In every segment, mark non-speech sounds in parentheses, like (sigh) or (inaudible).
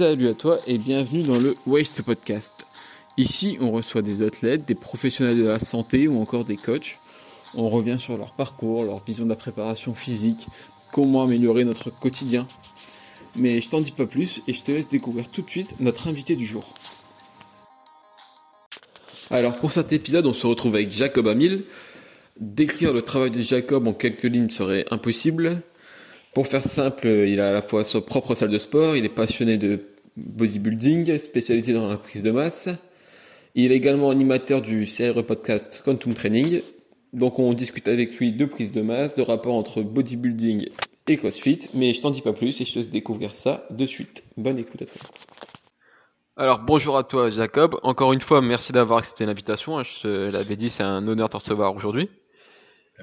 Salut à toi et bienvenue dans le Waste Podcast. Ici, on reçoit des athlètes, des professionnels de la santé ou encore des coachs. On revient sur leur parcours, leur vision de la préparation physique, comment améliorer notre quotidien. Mais je t'en dis pas plus et je te laisse découvrir tout de suite notre invité du jour. Alors pour cet épisode, on se retrouve avec Jacob Amil. Décrire le travail de Jacob en quelques lignes serait impossible. Pour faire simple, il a à la fois sa propre salle de sport, il est passionné de bodybuilding, spécialisé dans la prise de masse. Il est également animateur du CRE podcast Quantum Training. Donc on discute avec lui de prise de masse, de rapport entre bodybuilding et CrossFit, mais je t'en dis pas plus et je te laisse découvrir ça de suite. Bonne écoute à toi. Alors bonjour à toi Jacob, encore une fois merci d'avoir accepté l'invitation, je te l'avais dit c'est un honneur de te recevoir aujourd'hui.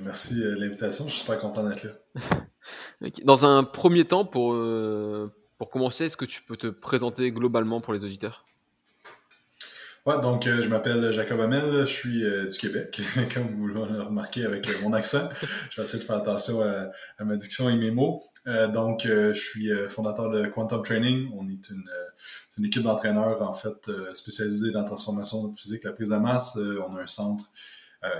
Merci de l'invitation, je suis super content d'être là. (laughs) Dans un premier temps, pour, euh, pour commencer, est-ce que tu peux te présenter globalement pour les auditeurs? Ouais, donc euh, je m'appelle Jacob Hamel, je suis euh, du Québec, (laughs) comme vous l'avez remarqué avec mon accent. je vais essayer de faire attention à, ma diction et mes mots. donc, je suis fondateur de Quantum Training. On est une, une équipe d'entraîneurs en fait spécialisée dans la transformation physique, la prise de masse. on a un centre euh,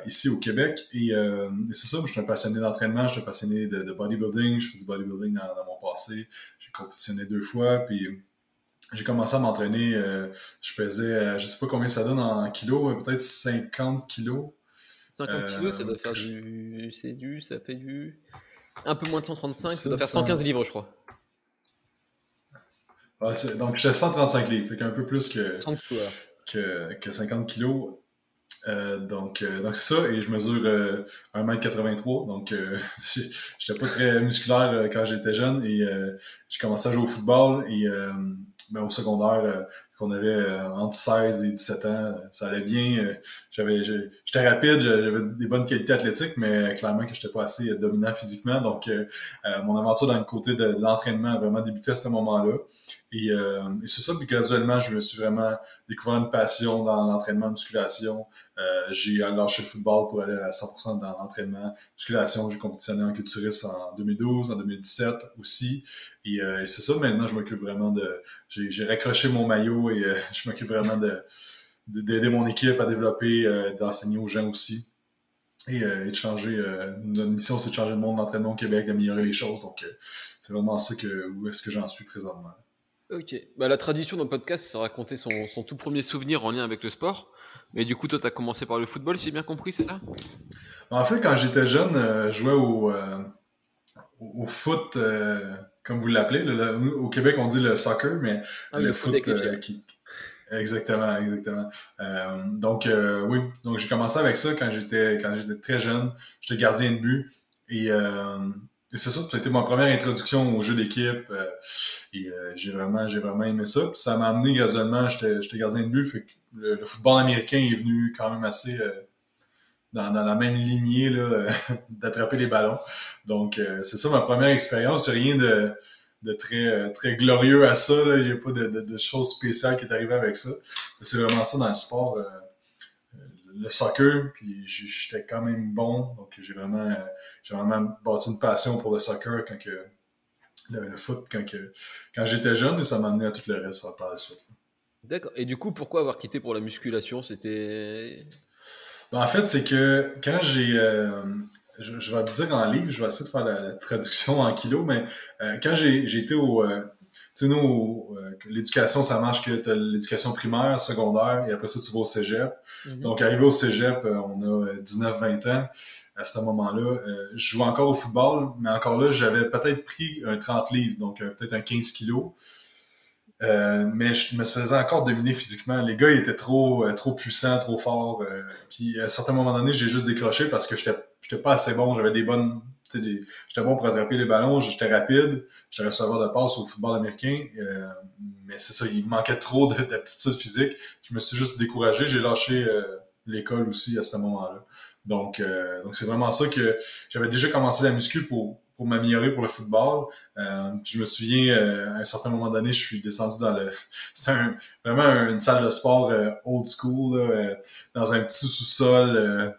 ici au Québec. Euh, et, c'est ça, je suis un passionné d'entraînement, je suis un passionné de, bodybuilding, je fais du bodybuilding dans, mon passé. J'ai compétitionné deux fois, puis j'ai commencé à m'entraîner, euh, je pesais, je sais pas combien ça donne en kilos, peut-être 50 kilos. 50 kilos, ça doit faire du... C'est du... Ça fait du... Un peu moins de 135, ça, doit faire 115 livres, je crois. donc, j'étais 135 livres, fait qu'un peu plus que, que, que 50 kilos. Euh, donc, euh, donc c'est ça, et je mesure euh, 1m83, donc euh, (laughs) j'étais pas très musculaire quand j'étais jeune, et j'ai commencé à jouer au football, et ben, au secondaire, qu'on avait entre 16 et 17 ans, ça allait bien, j'avais j'étais rapide, j'avais des bonnes qualités athlétiques, mais clairement que j'étais pas assez dominant physiquement, donc mon aventure dans le côté de, l'entraînement a vraiment débuté à ce moment-là, et, et c'est ça, puis graduellement, je me suis vraiment découvert une passion dans l'entraînement musculation, euh, j'ai lâché le football pour aller à 100% dans l'entraînement. Musculation, j'ai compétitionné en culturiste en 2012, en 2017 aussi. Et, euh, et c'est ça, maintenant, je m'occupe vraiment de... J'ai raccroché mon maillot et euh, (laughs) je m'occupe vraiment de d'aider mon équipe à développer, d'enseigner aux gens aussi. Et, et de changer... notre mission, c'est de changer le monde de l'entraînement au Québec, d'améliorer les choses. Donc, c'est vraiment ça que où est-ce que j'en suis présentement. Ok. Bah, la tradition dans le podcast, c'est raconter son, son tout premier souvenir en lien avec le sport. Mais du coup, toi, tu as commencé par le football, si j'ai bien compris, c'est ça? En fait, quand j'étais jeune, euh, je jouais au, euh, au foot, euh, comme vous l'appelez. Au Québec, on dit le soccer, mais ah, le, foot, qui... Exactement, exactement. donc oui, donc j'ai commencé avec ça quand j'étais quand j'étais très jeune. J'étais gardien de but et, et c'est ça, été ma première introduction au jeu d'équipe. et j'ai vraiment j'ai vraiment aimé ça. Puis ça m'a amené graduellement. J'étais gardien de but, fait que le, football américain est venu quand même assez euh, dans, la même lignée là, (laughs) d'attraper les ballons. Donc, euh, c'est ça ma première expérience. Rien de, de très, euh, très glorieux à ça. Il n'y a pas de, de, choses spéciales qui est arrivé avec ça. C'est vraiment ça dans le sport. le soccer, puis j'étais quand même bon. Donc, j'ai vraiment, j'ai vraiment bâti une passion pour le soccer quand que, le, foot quand, que, quand j'étais jeune et ça m'a amené à tout le reste par la suite. D'accord. Et du coup, pourquoi avoir quitté pour la musculation? C'était. Ben, en fait, c'est que quand j'ai. Euh, je, vais te dire en livre, je vais essayer de faire la, traduction en kilos, mais euh, quand j'ai été au. Euh, tu sais, nous, l'éducation, ça marche que tu as l'éducation primaire, secondaire, et après ça, tu vas au cégep. Mhm. Donc, arrivé au cégep, on a 19-20 ans. À ce moment-là, je jouais encore au football, mais encore là, j'avais peut-être pris un 30 livres, donc peut-être un 15 kilos. Euh, mais je me faisais encore dominer physiquement. Les gars ils étaient trop euh, trop puissants, trop forts. Euh, puis à un certain moment donné, j'ai juste décroché parce que j'étais j'étais pas assez bon. J'avais des bonnes, des, j'étais bon pour attraper les ballons, j'étais rapide, j'étais receveur de passe au football américain. mais c'est ça, il manquait trop d'aptitude physique. Je me suis juste découragé. J'ai lâché l'école aussi à ce moment-là. Donc donc c'est vraiment ça que j'avais déjà commencé la muscu pour pour m'améliorer pour le football. Euh, je me souviens, euh, à un certain moment donné, je suis descendu dans le... (laughs) C'était un, vraiment une salle de sport euh, old school, là, dans un petit sous-sol,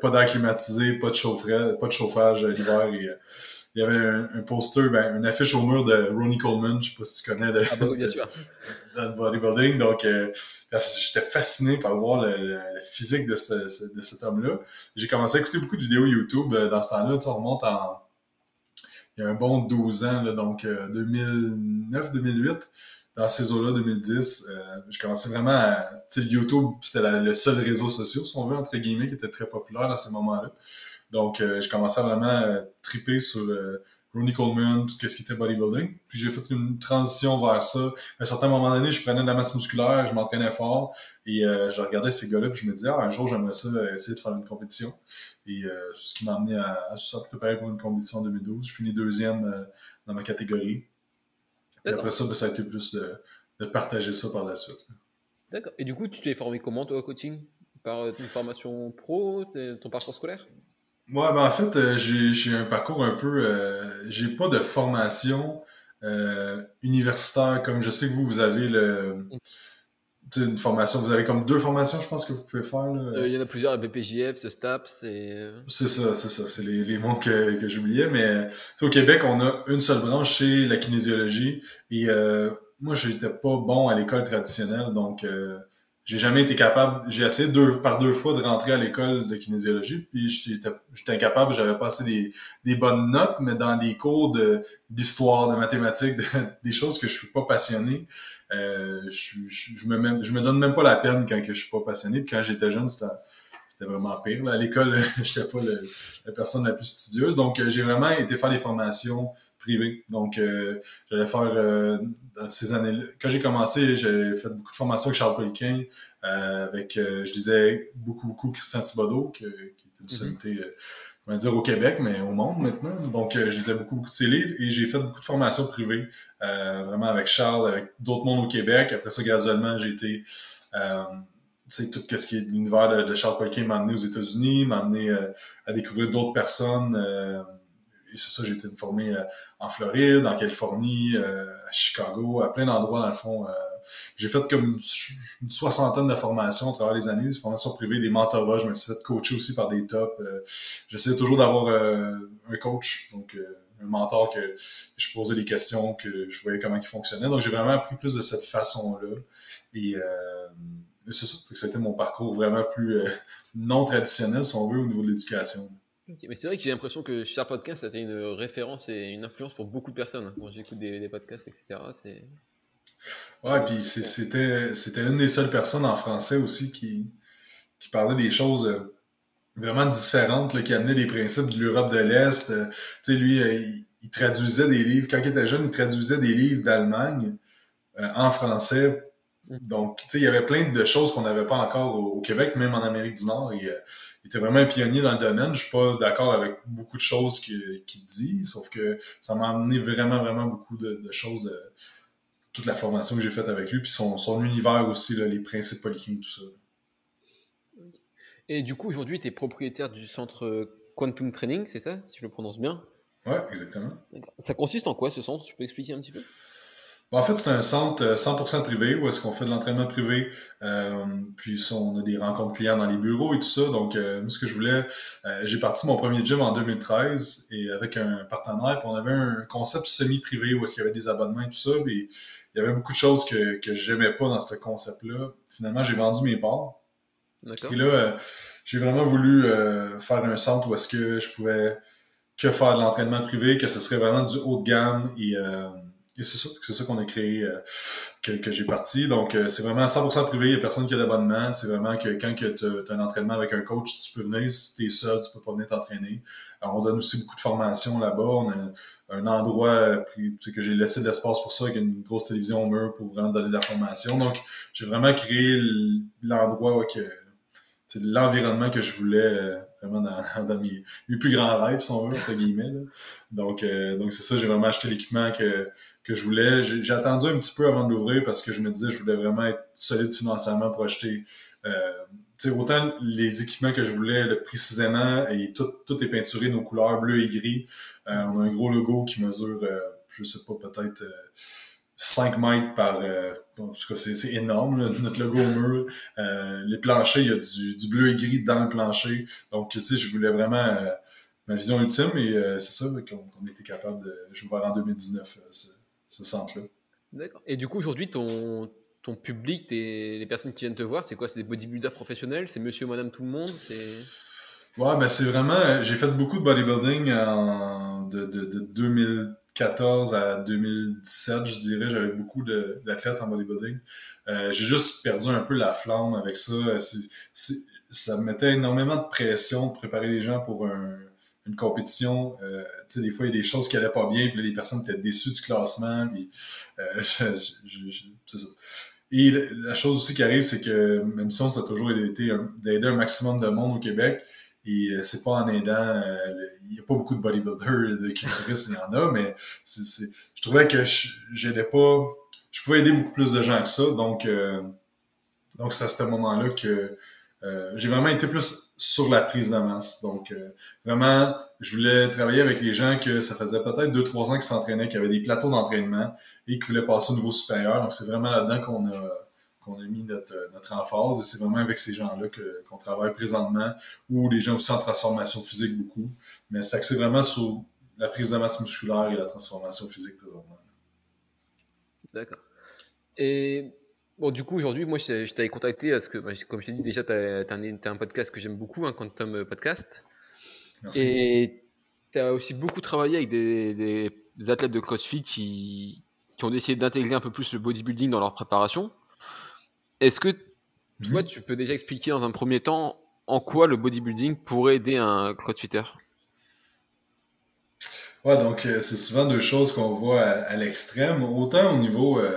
pas d'air climatisé, pas de chauffage, pas de chauffage l'hiver. Et, il y avait un, poster, ben, une affiche au mur de Ronnie Coleman, je sais pas si tu connais de, ah bah oui, bien sûr. (laughs) dans le bodybuilding. Donc, euh, j'étais fasciné par voir le, le, physique de, ce, de cet homme-là. J'ai commencé à écouter beaucoup de vidéos YouTube euh, dans ce temps-là. Tu sais, on remonte en... Il y a un bon 12 ans, là, donc 2009-2008 dans ces eaux-là, 2010, euh, j'ai commencé vraiment à... YouTube, c'était le seul réseau social, si on veut, entre guillemets, qui était très populaire dans ces moments-là. Donc, euh, j'ai commencé à vraiment euh, triper sur euh, Ronnie Coleman, tout ce qui était bodybuilding. Puis j'ai fait une transition vers ça. À un certain moment donné, je prenais de la masse musculaire, je m'entraînais fort, et euh, je regardais ces gars-là, puis je me disais, ah, un jour, j'aimerais ça essayer de faire une compétition. Et c'est ce qui m'a amené à, à, à, préparer pour une compétition en 2012. Je finis deuxième dans ma catégorie. Et après ça, ben, ça a été plus de, de, partager ça par la suite. D'accord. Et du coup, tu t'es formé comment, toi, au coaching? Par une formation pro, ton parcours scolaire? Moi, ben en fait, euh, j'ai un parcours un peu. Euh, j'ai pas de formation euh, universitaire comme je sais que vous, vous avez le une formation. Vous avez comme deux formations, je pense, que vous pouvez faire. Il y en a plusieurs, BPJF, ce STAPS et... C'est ça, c'est ça. C'est les, les mots que, que j'oubliais. Mais au Québec, on a une seule branche chez la kinésiologie. Et moi, j'étais pas bon à l'école traditionnelle, donc j'ai jamais été capable. J'ai essayé deux, par deux fois de rentrer à l'école de kinésiologie, puis j'étais incapable. J'avais passé des, des bonnes notes, mais dans des cours de d'histoire, de mathématiques, (laughs) des choses que je suis pas passionné. Euh, je, je, me je me donne même pas la peine quand que je suis pas passionné. Puis quand j'étais jeune, c'était c'était vraiment pire. Là. À l'école, (laughs) j'étais pas la personne la plus studieuse. Donc, euh, j'ai vraiment été faire des formations privé. Donc, euh, j'allais faire euh, dans ces années Quand j'ai commencé, j'ai fait beaucoup de formations avec Charles Pellequin, euh, avec, euh, je disais, beaucoup, beaucoup Christian Thibodeau, qui, était une sommité, mm on va dire au Québec, mais au monde maintenant. Donc, je lisais beaucoup, beaucoup de ses livres et j'ai fait beaucoup de formations privées, vraiment avec Charles, avec d'autres mondes au Québec. Après ça, graduellement, j'ai été... tu sais, tout ce qui est l'univers de, Charles Pellequin m'a amené aux États-Unis, m'a amené à découvrir d'autres personnes et c'est ça, j'ai été formé euh, en Floride, en Californie, euh, à Chicago, à plein d'endroits dans le fond. Euh. j'ai fait comme une, soixantaine de formations à travers les années, des formations privées, des mentorats. Je me suis fait coacher aussi par des tops. J'essayais toujours d'avoir un coach, donc un mentor que je posais des questions, que je voyais comment il fonctionnait. Donc j'ai vraiment appris plus de cette façon-là. Et c'est ça, que c'était mon parcours vraiment plus non traditionnel, si on veut, au niveau de l'éducation. Mais c'est vrai que j'ai l'impression que Share Podcast a été une référence et une influence pour beaucoup de personnes. Hein. Quand j'écoute des, podcasts, etc., c'est. Ouais, puis c'était, c'était une des seules personnes en français aussi qui, qui parlait des choses euh, vraiment différentes, là, qui amenait des principes de l'Europe de l'Est. Euh, tu sais, lui, euh, il, traduisait des livres. Quand il était jeune, il traduisait des livres d'Allemagne en français. Mm. Donc, tu sais, il y avait plein de choses qu'on n'avait pas encore au, Québec, même en Amérique du Nord. Et, il était vraiment un pionnier dans le domaine. Je suis pas d'accord avec beaucoup de choses qu'il dit, sauf que ça m'a amené vraiment, vraiment beaucoup de, choses, euh, toute la formation que j'ai faite avec lui, puis son, son univers aussi, les principes polycliniques, tout ça. Et du coup, aujourd'hui, tu es propriétaire du centre Quantum Training, c'est ça, si je le prononce bien? Ouais, exactement. Ça consiste en quoi ce centre? Tu peux expliquer un petit peu? En fait, c'est un centre 100% euh, privé où est-ce qu'on fait de l'entraînement privé. Euh, puis on a des rencontres clients dans les bureaux et tout ça. Donc, euh, ce que je voulais, euh, j'ai parti mon premier gym en 2013 et avec un partenaire. Puis on avait un concept semi-privé où est-ce qu'il y avait des abonnements et tout ça. Puis il y avait beaucoup de choses que, que j'aimais pas dans ce concept-là. Finalement, j'ai vendu mes parts. Et là, j'ai vraiment voulu faire un centre où est-ce que je pouvais que faire de l'entraînement privé, que ce serait vraiment du haut de gamme et et c'est ça, ça qu'on a créé, euh, que, que j'ai parti. Donc, euh, c'est vraiment 100% privé, il n'y a personne qui a l'abonnement. C'est vraiment que quand tu as un entraînement avec un coach, tu peux venir. Si tu es seul, tu peux pas venir t'entraîner. Alors, on donne aussi beaucoup de formations là-bas. On a un endroit euh, que j'ai laissé de l'espace pour ça, avec une grosse télévision au mur pour vraiment donner de la formation. Donc, j'ai vraiment créé l'endroit que l'environnement que je voulais vraiment dans, (laughs) dans mes, mes, plus grands rêves, si on veut, entre guillemets. Donc, donc c'est ça, j'ai vraiment acheté l'équipement que que je voulais. J'ai attendu un petit peu avant de l'ouvrir parce que je me disais je voulais vraiment être solide financièrement pour acheter. Euh, autant les équipements que je voulais précisément et tout, tout est peinturé nos couleurs bleu et gris. Euh, on a un gros logo qui mesure, euh, je sais pas, peut-être 5 euh, mètres par... en tout cas, c'est énorme, notre logo au mur. les planchers, il y a du, du, bleu et gris dans le plancher. Donc, tu sais, je voulais vraiment ma vision ultime et c'est ça qu'on était capable de. J'ai ouvert en 2019 ce, ce centre-là. D'accord. Et du coup, aujourd'hui, ton, ton public, les personnes qui viennent te voir, c'est quoi? C'est des bodybuilders professionnels? C'est monsieur, madame, tout le monde? C'est. Ouais, ben c'est vraiment. J'ai fait beaucoup de bodybuilding en, de, de, de 2014 à 2017, je dirais. J'avais beaucoup d'athlètes en bodybuilding. Euh, j'ai juste perdu un peu la flamme avec ça. ça me mettait énormément de pression de préparer les gens pour une compétition. Euh, tu sais, des fois, il y a des choses qui allaient pas bien, puis les personnes étaient déçues du classement. Euh, (laughs) ça. Et la chose aussi qui arrive, c'est que même si on ça a toujours été d'aider un maximum de monde au Québec, et euh, c'est pas en aidant, euh, il y a pas beaucoup de bodybuilders, de culturistes, il y en a, mais c'est, je trouvais que j'aidais pas, je pouvais aider beaucoup plus de gens que ça, donc euh, donc c'est à ce moment-là que j'ai vraiment été plus sur la prise de masse. Donc vraiment, je voulais travailler avec les gens que ça faisait peut-être deux, trois ans qu'ils s'entraînaient, qui avaient des plateaux d'entraînement et qui voulaient passer au niveau supérieur. Donc, c'est vraiment là-dedans qu'on a, qu'on a mis notre, notre emphase et c'est vraiment avec ces gens-là que, qu'on travaille présentement ou les gens aussi en transformation physique beaucoup. Mais c'est axé vraiment sur la prise de masse musculaire et la transformation physique présentement. D'accord. Et bon, du coup, aujourd'hui, moi, je t'avais contacté parce que, bah, comme je t'ai dit déjà, tu as, un, un podcast que j'aime beaucoup, un Quantum Podcast. Et tu as aussi beaucoup travaillé avec des, athlètes de CrossFit qui, qui ont essayé d'intégrer un peu plus le bodybuilding dans leur préparation. Est-ce que toi, tu peux déjà expliquer dans un premier temps en quoi le bodybuilding pourrait aider un crossfitter? Ouais, donc euh, c'est souvent deux choses qu'on voit à, l'extrême, autant au niveau euh,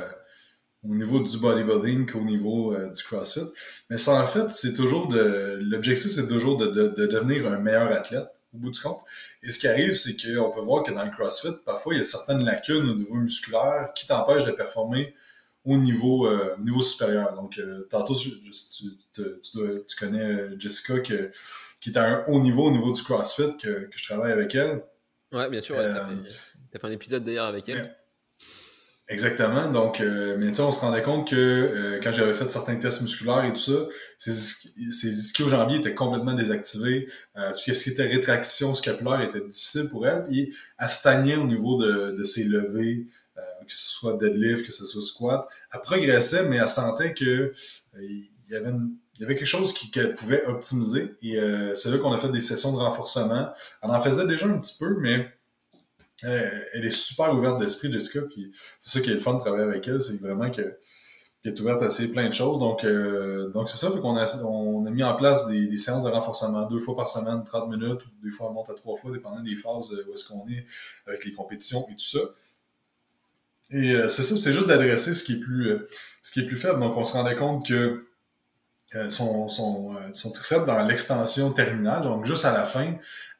au niveau du bodybuilding qu'au niveau euh, du CrossFit. Mais ça, en fait, c'est toujours de l'objectif, c'est toujours de, de, devenir un meilleur athlète au bout du compte. Et ce qui arrive, c'est qu'on peut voir que dans le CrossFit, parfois, il y a certaines lacunes au niveau musculaire qui t'empêchent de performer au niveau, euh, niveau supérieur. Donc, euh, tantôt, tu, tu, tu, connais Jessica que, qui est à un haut niveau au niveau du CrossFit, que, que je travaille avec elle. Ouais, bien sûr. tu as, fait un épisode d'ailleurs avec elle. Exactement. Donc, euh, mais tu sais, on se rendait compte que euh, quand j'avais fait certains tests musculaires et tout ça, ces, ces ischio-jambiers étaient complètement désactivés. Euh, ce qui était rétraction scapulaire était difficile pour elle. Puis, elle stagnait au niveau de, de ses levées, euh, que ce soit deadlift, que ce soit squat. Elle progressait, mais elle sentait que euh, il y avait il y avait quelque chose qu'elle pouvait optimiser. Et c'est là qu'on a fait des sessions de renforcement. Elle en faisait déjà un petit peu, mais elle est super ouverte d'esprit, Jessica, puis c'est ça qui est le fun de travailler avec elle, c'est vraiment que qu'elle est ouverte à assez plein de choses. Donc, euh, donc c'est ça, qu'on a, on a mis en place des, des, séances de renforcement deux fois par semaine, 30 minutes, ou des fois on monte à trois fois, dépendant des phases où est-ce qu'on est avec les compétitions et tout ça. Et euh, c'est ça, c'est juste d'adresser ce qui est plus euh, ce qui est plus faible. Donc on se rendait compte que son, son, son triceps dans l'extension terminale, donc juste à la fin,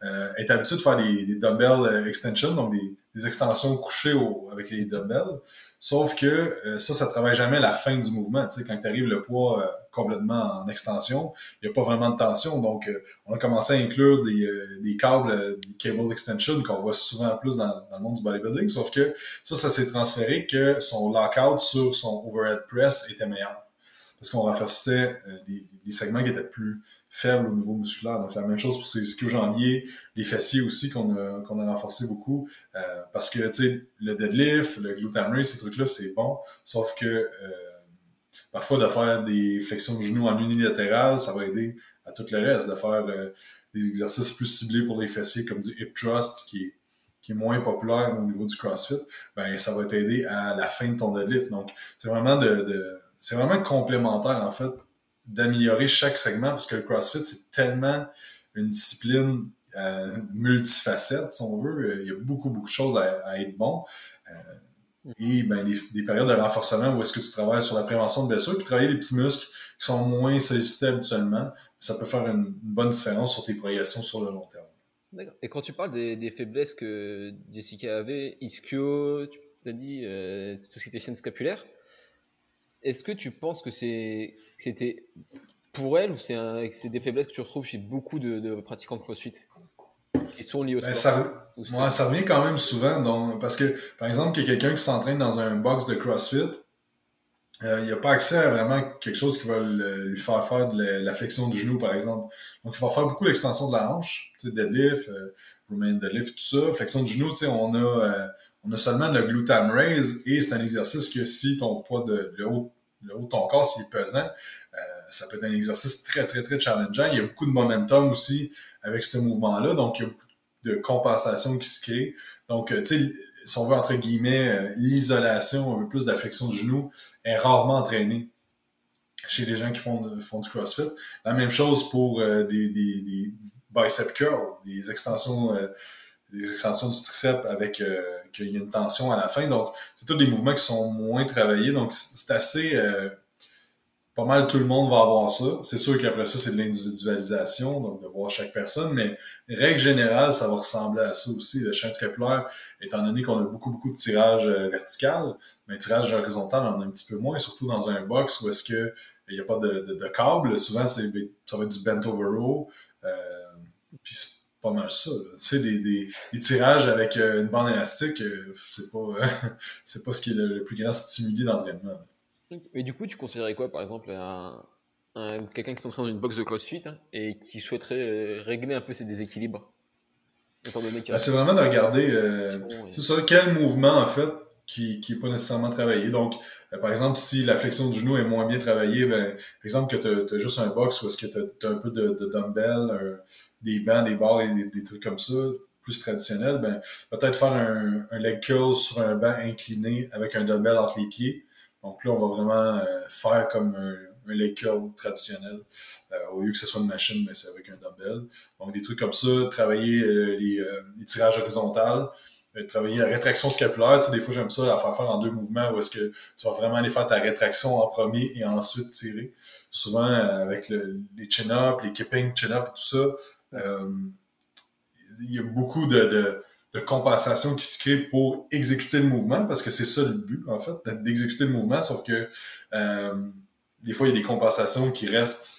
euh, est habitué de faire des, des dumbbell euh, extensions, donc des, extensions couchées avec les dumbbells. Sauf que euh, ça, ça travaille jamais la fin du mouvement. Tu sais, quand tu arrives le poids euh, complètement en extension, il n'y a pas vraiment de tension. Donc, on a commencé à inclure des, des câbles, des cable extension qu'on voit souvent plus dans, dans, le monde du bodybuilding. Sauf que ça, ça s'est transféré que son lockout sur son overhead press était meilleur. Qu'on renforçait les, les segments qui étaient plus faible au niveau musculaire. Donc, la même chose pour ses ischio-jambiers, les fessiers aussi qu'on a, qu'on a renforcé beaucoup. Euh, parce que, tu sais, le deadlift, le glute ces trucs-là, c'est bon. Sauf que euh, parfois, de faire des flexions de genoux en unilatéral, ça va aider à tout le reste. De faire euh, des exercices plus ciblés pour les fessiers, comme du hip thrust, qui est qui est moins populaire au niveau du CrossFit, ben ça va t'aider à la fin de ton deadlift. Donc, c'est vraiment de c'est vraiment complémentaire en fait d'améliorer chaque segment parce que le CrossFit, c'est tellement une discipline euh, multifacette, si on veut. Il y a beaucoup, beaucoup de choses à, être bon. Euh, et ben, des périodes de renforcement où est-ce que tu travailles sur la prévention de blessures, puis travailler les petits muscles qui sont moins sollicités habituellement, ça peut faire une, bonne différence sur tes progressions sur le long terme. D'accord. Et quand tu parles des, faiblesses que Jessica avait, ischio, tu as dit euh, tout ce qui était chaîne scapulaire, est-ce que tu penses que c'est c'était pour elle ou c'est un, des faiblesses que tu retrouves chez beaucoup de, pratiquants de CrossFit qui sont liés au ben, sport? ça, moi, ça revient quand même souvent parce que par exemple quelqu'un qui s'entraîne dans un box de CrossFit euh, il n'a pas accès à vraiment quelque chose qui va lui faire faire de la, flexion du genou, par exemple. Donc, il va faire beaucoup l'extension de la hanche, tu sais, deadlift, euh, remain the lift, tout ça. Flexion du genou, tu sais, on a, euh, on a seulement le glutam raise et c'est un exercice que si ton poids de le haut, le haut de ton corps, s'il est pesant, euh, ça peut être un exercice très, très, très challengeant. Il y a beaucoup de momentum aussi avec ce mouvement-là, donc il y a beaucoup de compensation qui se crée. Donc, tu sais, si on veut entre guillemets, l'isolation, un peu plus flexion du genou, est rarement entraînée chez les gens qui font, font du CrossFit. La même chose pour des, des, des bicep curl, des extensions, euh, des extensions du triceps avec euh, qu'il y a une tension à la fin. Donc, c'est tous des mouvements qui sont moins travaillés. Donc, c'est assez euh, pas mal tout le monde va avoir ça. C'est sûr qu'après ça, c'est de l'individualisation, donc de voir chaque personne, mais règle générale, ça va ressembler à ça aussi. Le chaîne scapulaire, étant donné qu'on a beaucoup, beaucoup de tirage vertical, mais tirage horizontal, on en a un petit peu moins, surtout dans un box où est-ce que il n'y a pas de, de, de câble. Souvent, c'est ça va être du bent over row. Euh, pas mal ça. Tu sais, des, des, des, tirages avec euh, une bande élastique, euh, c'est pas (laughs) c'est pas ce qui est le, plus grand stimuli d'entraînement. Mais du coup, tu conseillerais quoi, par exemple, à, quelqu'un qui s'entraîne dans une box de CrossFit hein, et qui souhaiterait euh, régler un peu ses déséquilibres? Ben, C'est vraiment de regarder euh, tout ça, quel mouvement en fait qui qui est pas nécessairement travaillé. Donc, par exemple, si la flexion du genou est moins bien travaillée, ben, par exemple que tu as, juste un box ou est-ce que tu as, un peu de, de dumbbell, des bancs, des barres et des, trucs comme ça, plus traditionnels, ben, peut-être faire un, un, leg curl sur un banc incliné avec un dumbbell entre les pieds. Donc là, on va vraiment euh, faire comme un, leg curl traditionnel. Euh, au lieu que ce soit une machine, mais c'est avec un dumbbell. Donc des trucs comme ça, travailler euh, les, les, tirages horizontaux, travailler la rétraction scapulaire. Tu sais, des fois, j'aime ça, la faire faire en deux mouvements où est-ce que tu vas vraiment aller faire ta rétraction en premier et ensuite tirer. Souvent, avec le, les chin-up, les kipping chin-up tout ça, euh, il y a beaucoup de, de, compensation qui se crée pour exécuter le mouvement, parce que c'est ça le but, en fait, d'exécuter le mouvement, sauf que euh, des fois, il y a des compensations qui restent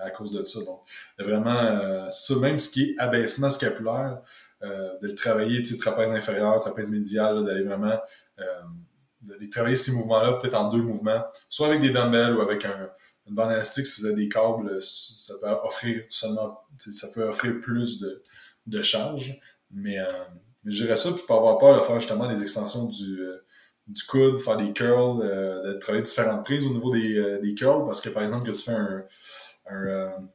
à cause de ça. Donc, vraiment, euh, ça, même ce qui est abaissement scapulaire, euh, de le travailler, tu sais, trapèze inférieur, trapèze médial, d'aller vraiment euh, d'aller travailler ces mouvements-là, peut-être en deux mouvements, soit avec des dumbbells ou avec un, une bande élastique, si vous avez des câbles, ça peut offrir seulement, ça peut offrir plus de, de charge. Mais, euh, mais je dirais ça, puis pas avoir peur de faire justement des extensions du, euh, du coude, faire des curls, euh, de travailler différentes prises au niveau des, euh, des curls, parce que par exemple, que tu fais un, un,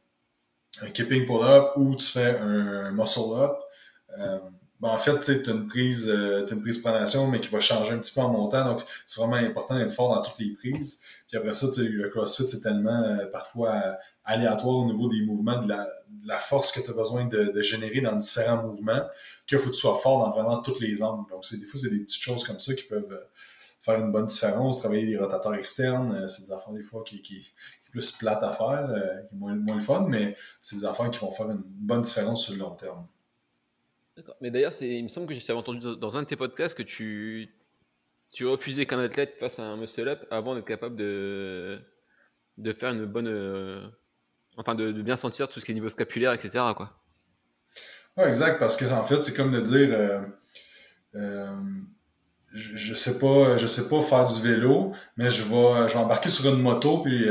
un keeping pull-up ou tu fais un muscle-up, ben, en fait, tu as une prise, euh, une prise pronation, mais qui va changer un petit peu en montant. Donc, c'est vraiment important d'être fort dans toutes les prises. Puis après ça, le CrossFit, c'est tellement euh, parfois aléatoire au niveau des mouvements, de la, de la force que tu as besoin de, de, générer dans différents mouvements, qu'il faut que tu sois fort dans vraiment toutes les angles. Donc, c'est des fois, c'est des petites choses comme ça qui peuvent euh, faire une bonne différence. Travailler les rotateurs externes, euh, c'est des affaires des fois qui, qui, plus plate à faire, qui est moins, moins fun, mais c'est des affaires qui vont faire une bonne différence sur le long terme. Mais d'ailleurs, il me semble que j'avais entendu dans un de tes podcasts que tu, tu refusais qu'un athlète fasse un muscle-up avant d'être capable de, de faire une bonne. Euh, enfin, de, bien sentir tout ce qui est niveau scapulaire, etc. Quoi. Ouais, exact, parce que en fait, c'est comme de dire. Euh, euh, je, sais pas je sais pas faire du vélo mais je vais je vais embarquer sur une moto puis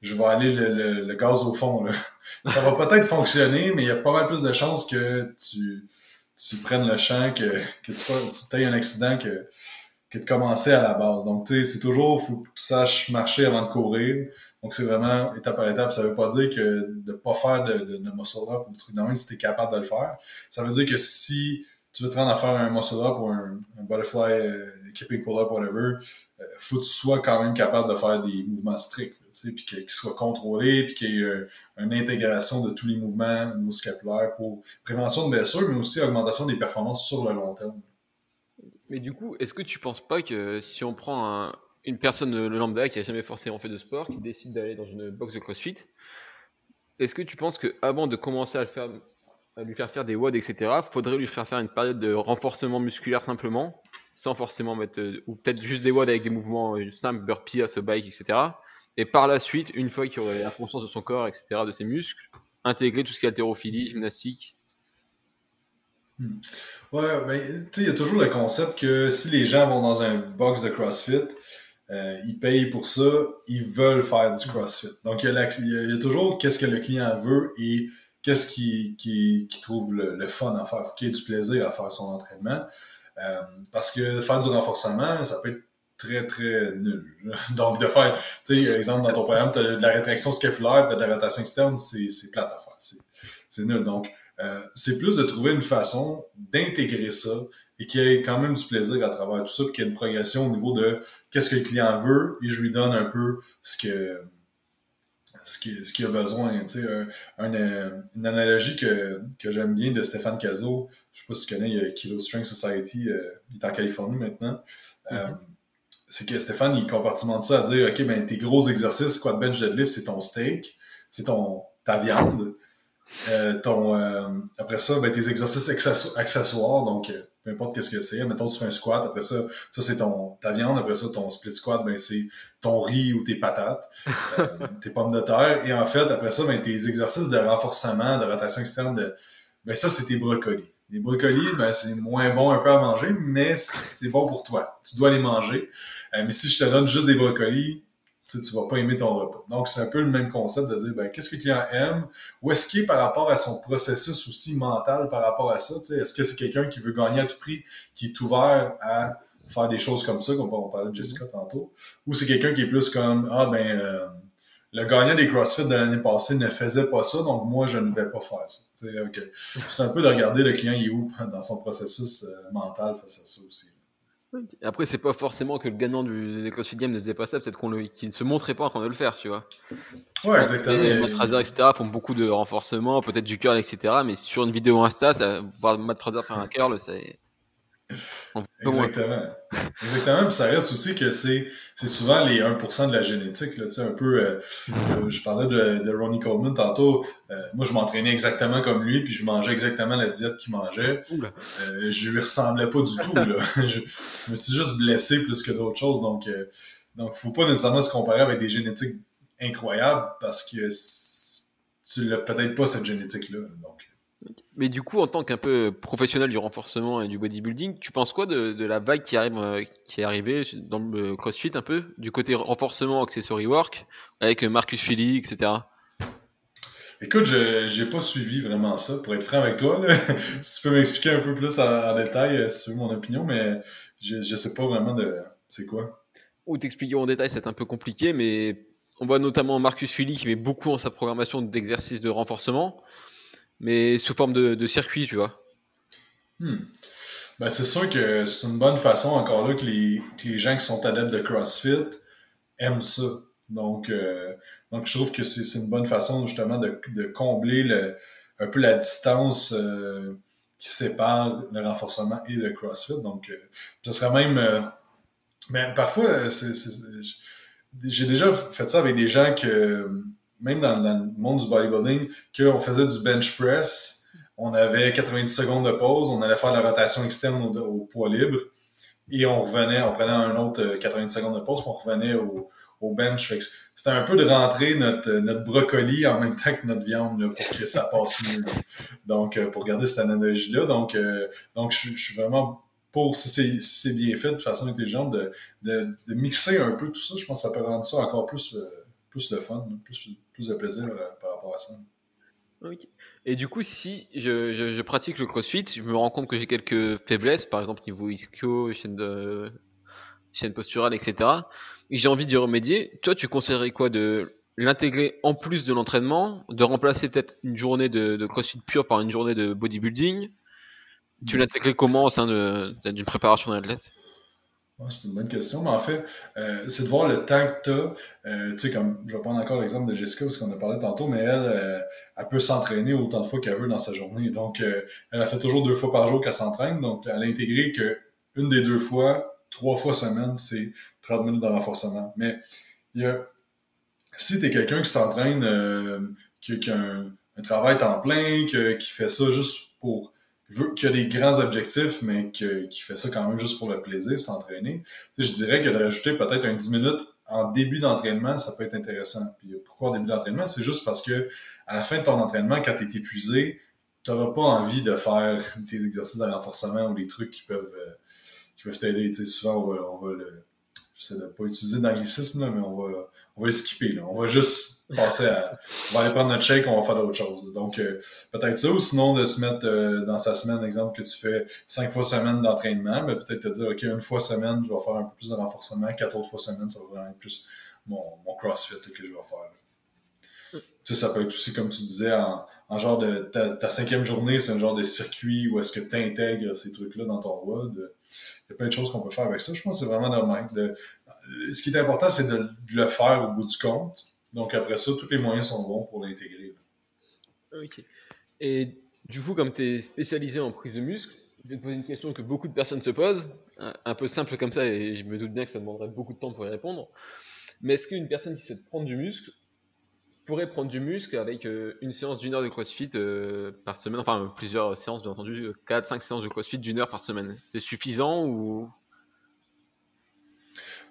je vais aller le, le, gaz au fond (laughs) ça va peut-être fonctionner mais il y a pas mal plus de chances que tu tu prennes le champ, que, que tu, tu aies un accident que, que de commencer à la base. Donc, tu sais, c'est toujours, faut que tu saches marcher avant de courir. Donc, c'est vraiment étape par étape. Ça veut pas dire que de pas faire de, de, de muscle up ou de trucs dans si tu es capable de le faire. Ça veut dire que si tu veux te rendre à faire un muscle up ou un, un butterfly euh, keeping pull up, whatever, euh, faut que tu sois quand même capable de faire des mouvements stricts, puis qu'ils soient contrôlés, puis qu'il y ait une intégration de tous les mouvements scapulaire pour prévention de blessures, mais aussi augmentation des performances sur le long terme. Mais du coup, est-ce que tu penses pas que si on prend un, une personne le lambda qui a jamais forcément fait de sport, qui décide d'aller dans une box de CrossFit, est-ce que tu penses que avant de commencer à le faire, à lui faire faire des WOD, etc., faudrait lui faire faire une période de renforcement musculaire simplement sans forcément mettre, euh, ou peut-être juste des WOD avec des mouvements euh, simples, burpee, à ce bike, etc. Et par la suite, une fois qu'il aurait la conscience de son corps, etc., de ses muscles, intégrer tout ce qui est haltérophilie, gymnastique. Hmm. Ouais, mais tu sais, il y a toujours le concept que si les gens vont dans un box de CrossFit, euh, ils payent pour ça, ils veulent faire du CrossFit. Donc, il y a, toujours qu'est-ce que le client veut et qu'est-ce qui, trouve le, le, fun à faire. Faut qu'il ait du plaisir à faire son entraînement. Euh, parce que faire du renforcement, ça peut être très, très nul. (laughs) Donc, de faire, tu sais, exemple, dans ton programme, tu as de la rétraction scapulaire, tu as de la rotation externe, c'est plate à faire. C'est nul. Donc, euh, c'est plus de trouver une façon d'intégrer ça et qu'il y ait quand même du plaisir à travers tout ça, puis qu'il y ait une progression au niveau de qu'est-ce que le client veut et je lui donne un peu ce que ce qu'il ce a besoin. Tu sais, un, euh, une analogie que, que j'aime bien de Stéphane Cazot, je sais pas si tu connais, il y a Kilo Strength Society, euh, il est en Californie maintenant. Mm-hmm. c'est que Stéphane, il compartimente ça à dire, OK, ben tes gros exercices, squat bench deadlift, c'est ton steak, c'est ton ta viande. Euh, ton, euh, après ça, ben, tes exercices accessoires, donc euh, peu importe qu'est-ce que c'est. Mettons, tu fais un squat, après ça, ça c'est ton ta viande, après ça, ton split squat, ben c'est ton riz ou tes patates, (laughs) tes pommes de terre. Et en fait, après ça, ben, tes exercices de renforcement, de rotation externe, de, ben ça, c'est tes brocolis. Les brocolis, ben, c'est moins bon un peu à manger, mais c'est bon pour toi. Tu dois les manger. mais si je te donne juste des brocolis, tu, tu vas pas aimer ton repas. Donc, c'est un peu le même concept de dire, ben, qu'est-ce que le client aime? Où est-ce qu'il est par rapport à son processus aussi mental par rapport à ça? Est-ce que c'est quelqu'un qui veut gagner à tout prix, qui est ouvert à faire des choses comme ça, comme on parlait de Jessica tantôt? Ou c'est quelqu'un qui est plus comme, ah, ben, euh, le gagnant des CrossFit de l'année passée ne faisait pas ça, donc moi, je ne vais pas faire ça. C'est un peu de regarder le client, il est où (laughs) dans son processus euh, mental face à ça aussi. Après, c'est pas forcément que le gagnant du CrossFit Games ne faisait pas ça, peut-être qu'on qu'il ne se montrait pas en train de le faire, tu vois. Ouais, exactement. Matt Fraser, etc., font beaucoup de renforcement, peut-être du curl, etc., mais sur une vidéo Insta, ça, voir Matt Fraser faire un curl, c'est, Exactement. Exactement. Puis ça reste aussi que c'est, c'est souvent les 1% de la génétique. Là, un peu, euh, euh, je parlais de, de Ronnie Coleman tantôt. Euh, moi, je m'entraînais exactement comme lui, puis je mangeais exactement la diète qu'il mangeait. je lui ressemblais pas du tout. Là. (laughs) je, me suis juste blessé plus que d'autres choses. Donc, donc, faut pas nécessairement se comparer avec des génétiques incroyables parce que tu l'as peut-être pas cette génétique-là. Donc, mais du coup, en tant qu'un peu professionnel du renforcement et du bodybuilding, tu penses quoi de, de la vague qui arrive, euh, qui est arrivée dans le CrossFit un peu, du côté renforcement, accessory work, avec Marcus Philly, etc. Écoute, je n'ai pas suivi vraiment ça, pour être franc avec toi. Là. (laughs) si tu peux m'expliquer un peu plus en, détail, euh, si tu veux mon opinion, mais je ne sais pas vraiment de c'est quoi. Ou t'expliquer en détail, c'est un peu compliqué, mais on voit notamment Marcus Philly qui met beaucoup en sa programmation d'exercices de renforcement mais sous forme de, de circuit, tu vois. Hmm. Ben, c'est sûr que c'est une bonne façon, encore là, que les, que les gens qui sont adeptes de CrossFit aiment ça. Donc, euh, donc je trouve que c'est une bonne façon, justement, de, de combler le, un peu la distance euh, qui sépare le renforcement et le CrossFit. Donc, euh, ce serait même... Euh, ben, parfois, j'ai déjà fait ça avec des gens que même dans, le monde du bodybuilding, qu'on faisait du bench press, on avait 90 secondes de pause, on allait faire la rotation externe au, poids libre, et on revenait, on prenait un autre 90 euh, secondes de pause, puis on revenait au, au bench. C'était un peu de rentrer notre, notre brocoli en même temps que notre viande pour que ça passe mieux. Donc, euh, pour garder cette analogie-là, donc, euh, donc je, suis vraiment pour, si c'est bien fait de façon intelligente, de, de, mixer un peu tout ça. Je pense que ça peut rendre ça encore plus, plus de fun, plus, plus de plaisir euh, par rapport à ça. Et du coup, si je, je, pratique le crossfit, je me rends compte que j'ai quelques faiblesses, par exemple niveau ischio, chaîne, de, chaîne posturale, etc. Et j'ai envie d'y remédier. Toi, tu conseillerais quoi de l'intégrer en plus de l'entraînement, de remplacer peut-être une journée de, de, crossfit pure par une journée de bodybuilding? Tu l'intégrais comment au sein d'une préparation d'un c'est une bonne question, mais en fait, euh, c'est de voir le temps que tu as. Euh, tu sais, comme je vais prendre encore l'exemple de Jessica, parce qu'on a parlé tantôt, mais elle, euh, elle peut s'entraîner autant de fois qu'elle veut dans sa journée. Donc, elle a fait toujours deux fois par jour qu'elle s'entraîne. Donc, elle a intégré que une des deux fois, trois fois semaine, c'est 30 minutes de renforcement. Mais il y a, si tu es quelqu'un qui s'entraîne, qui, qui, a un, un, travail temps plein, qui fait ça juste pour qui a des grands objectifs, mais qui fait ça quand même juste pour le plaisir, s'entraîner. je dirais que de rajouter peut-être un 10 minutes en début d'entraînement, ça peut être intéressant. Puis pourquoi en début d'entraînement? C'est juste parce que à la fin de ton entraînement, quand tu es épuisé, tu n'auras pas envie de faire (laughs) tes exercices de renforcement ou des trucs qui peuvent euh, qui peuvent t'aider. souvent, on va, on va le. J'essaie de pas utiliser d'anglicisme, mais on va, on va le skipper. Là. On va juste passer à, on va aller prendre notre shake, on va faire d'autres choses. Donc, euh, peut-être ça, ou sinon de se mettre euh, dans sa semaine, exemple, que tu fais cinq fois semaine d'entraînement, mais peut-être te dire, OK, une fois semaine, je vais faire un peu plus de renforcement, quatre autres fois semaine, ça va vraiment être plus mon, mon CrossFit que je vais faire. Tu sais, ça peut être aussi, comme tu disais, en, en genre de ta, ta cinquième journée, c'est un genre de circuit où est-ce que tu intègres ces trucs-là dans ton WOD. Il y a plein de choses qu'on peut faire avec ça. Je pense que c'est vraiment normal. De, ce qui est important, c'est de, le faire au bout du compte. Donc après ça, tous les moyens sont bons pour l'intégrer. Ok. Et du coup, comme tu es spécialisé en prise de muscle, je vais te poser une question que beaucoup de personnes se posent, un peu simple comme ça, et je me doute bien que ça demanderait beaucoup de temps pour y répondre. Mais est-ce qu'une personne qui souhaite prendre du muscle pourrait prendre du muscle avec euh, une séance d'une heure de CrossFit euh, par semaine, enfin plusieurs séances bien entendu, 4-5 séances de CrossFit d'une heure par semaine. C'est suffisant ou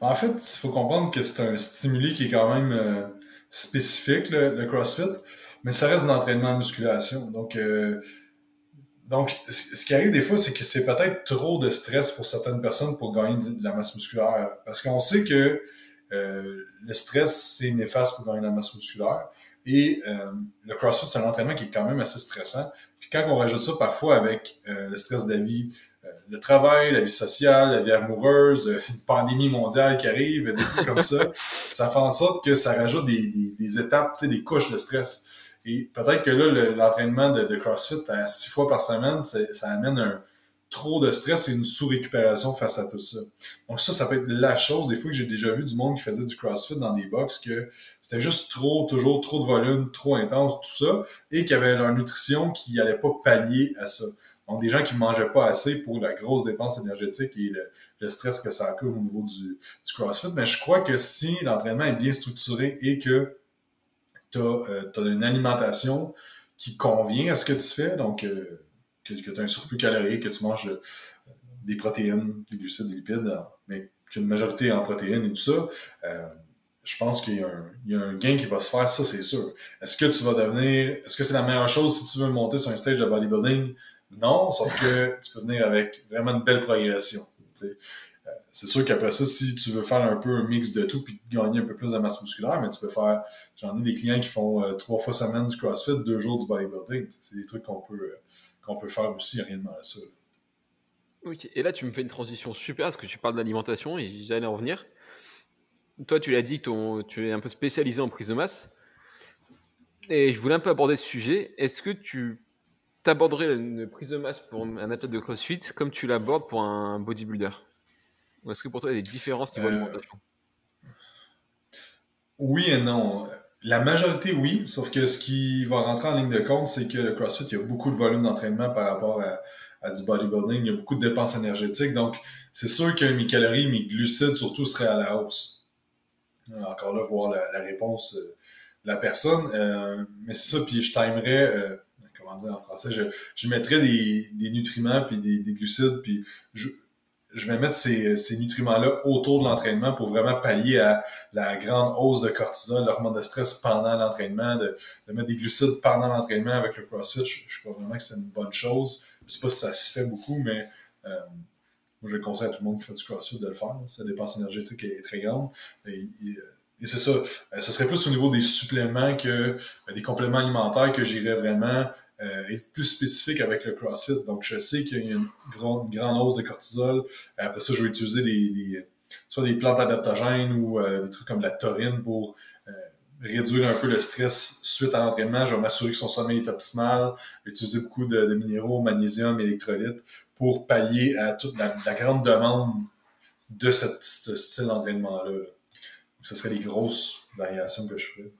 En fait, il faut comprendre que c'est un stimuli qui est quand même euh, spécifique, le, CrossFit, mais ça reste de l'entraînement en musculation. Donc, donc, ce qui arrive des fois, c'est que c'est peut-être trop de stress pour certaines personnes pour gagner de la masse musculaire. Parce qu'on sait que euh, le stress, c'est néfaste pour gagner la masse musculaire. Et euh, le CrossFit, c'est un entraînement qui est quand même assez stressant. Puis quand on rajoute ça parfois avec euh, le stress de la vie, le travail, la vie sociale, la vie amoureuse, une pandémie mondiale qui arrive, des trucs comme ça, (laughs) ça fait en sorte que ça rajoute des, des, des étapes, des couches de stress. Et peut-être que là, l'entraînement de, de, CrossFit à six fois par semaine, ça amène un, trop de stress et une sous-récupération face à tout ça. Donc ça, ça peut être la chose. Des fois que j'ai déjà vu du monde qui faisait du CrossFit dans des box que c'était juste trop, toujours trop de volume, trop intense, tout ça, et qu'il y avait leur nutrition qui allait pas pallier à ça. Donc des gens qui mangeaient pas assez pour la grosse dépense énergétique et le, stress que ça a au niveau du, du, CrossFit. Mais je crois que si l'entraînement est bien structuré et que tu as, euh, une alimentation qui convient à ce que tu fais, donc euh, que, que tu as un surplus calorique, que tu manges euh, des protéines, des glucides, des lipides, mais qu'une majorité en protéines et tout ça, je pense qu'il y, a un gain qui va se faire, ça c'est sûr. Est-ce que tu vas devenir, est-ce que c'est la meilleure chose si tu veux monter sur un stage de bodybuilding? Non, sauf que tu peux venir avec vraiment une belle progression. C'est sûr qu'après ça, si tu veux faire un peu un mix de tout puis gagner un peu plus de masse musculaire, mais tu peux faire, j'en ai des clients qui font trois fois semaine du CrossFit, deux jours du bodybuilding. C'est des trucs qu'on peut, qu'on peut faire aussi, rien de mal à ça. Ok, et là tu me fais une transition super parce que tu parles d'alimentation et j'allais en venir. Toi tu l'as dit que tu es un peu spécialisé en prise de masse. Et je voulais un peu aborder ce sujet. Est-ce que tu t'aborderais une prise de masse pour un athlète de CrossFit comme tu l'abordes pour un bodybuilder? Ou est-ce que pour toi il y a des différences niveau euh... alimentation? Oui et non. La majorité, oui, sauf que ce qui va rentrer en ligne de compte, c'est que le CrossFit, il y a beaucoup de volume d'entraînement par rapport à, du bodybuilding, il y a beaucoup de dépenses énergétiques, donc c'est sûr que mes calories, mes glucides surtout seraient à la hausse. Encore là, voir la, réponse euh, de la personne. Euh, mais c'est ça, puis je timerais, euh, comment dire en français, je, je mettrais des, nutriments puis des, des glucides, puis je, vais mettre ces, nutriments-là autour de l'entraînement pour vraiment pallier à la grande hausse de cortisol, l'hormone de stress pendant l'entraînement, de, mettre des glucides pendant l'entraînement avec le CrossFit. Je, crois vraiment que c'est une bonne chose. Je sais pas si ça se fait beaucoup, mais euh, moi, je conseille à tout le monde qui fait du CrossFit de le faire. Sa dépense énergétique est, très grande. Et, c'est ça. Euh, ça serait plus au niveau des suppléments que euh, des compléments alimentaires que j'irais vraiment euh, être plus spécifique avec le CrossFit. Donc, je sais qu'il y a une grande, grande hausse de cortisol. Après ça, je vais utiliser soit des plantes adaptogènes ou euh, des trucs comme la taurine pour euh, réduire un peu le stress suite à l'entraînement. Je vais m'assurer que son sommeil est optimal. Utiliser beaucoup de, minéraux, magnésium, électrolytes pour pallier à toute la, grande demande de ce style d'entraînement-là. Là. Ce serait les grosses variations que je ferais.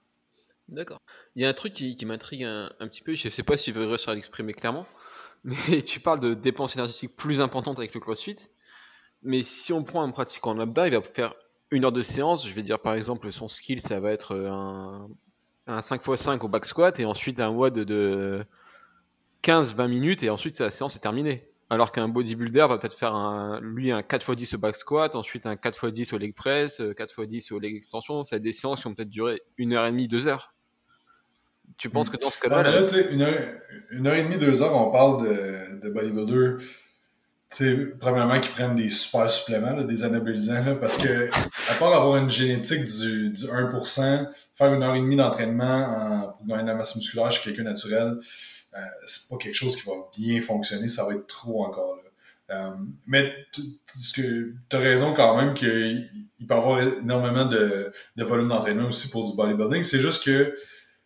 D'accord. Il y a un truc qui, m'intrigue un, petit peu, je ne sais pas si je vais réussir à l'exprimer clairement, (laughs) mais tu parles de dépenses énergétiques plus importantes avec le CrossFit. Mais si on prend un pratiquant lambda, il va faire une heure de séance. Je vais dire par exemple, son skill, ça va être un, 5x5 au back squat et ensuite un WOD de 15-20 minutes et ensuite la séance est terminée. Alors qu'un bodybuilder va peut-être faire un, lui un 4x10 au back squat, ensuite un 4x10 au leg press, 4x10 au leg extension. Ça a des séances qui ont peut-être duré une heure et demie, deux heures. Tu penses que dans ce cas-là. là, tu sais, une heure, une heure et demie, deux heures, on parle de, de bodybuilder sais, premièrement, qu'ils prennent des super suppléments, des anabolisants, là, parce que, à part avoir une génétique du, du 1%, faire une heure et demie d'entraînement pour gagner de la masse musculaire chez quelqu'un naturel, euh, c'est pas quelque chose qui va bien fonctionner, ça va être trop encore là. Euh, mais tu as raison quand même qu'il peut y avoir énormément de, de volume d'entraînement aussi pour du bodybuilding. C'est juste que,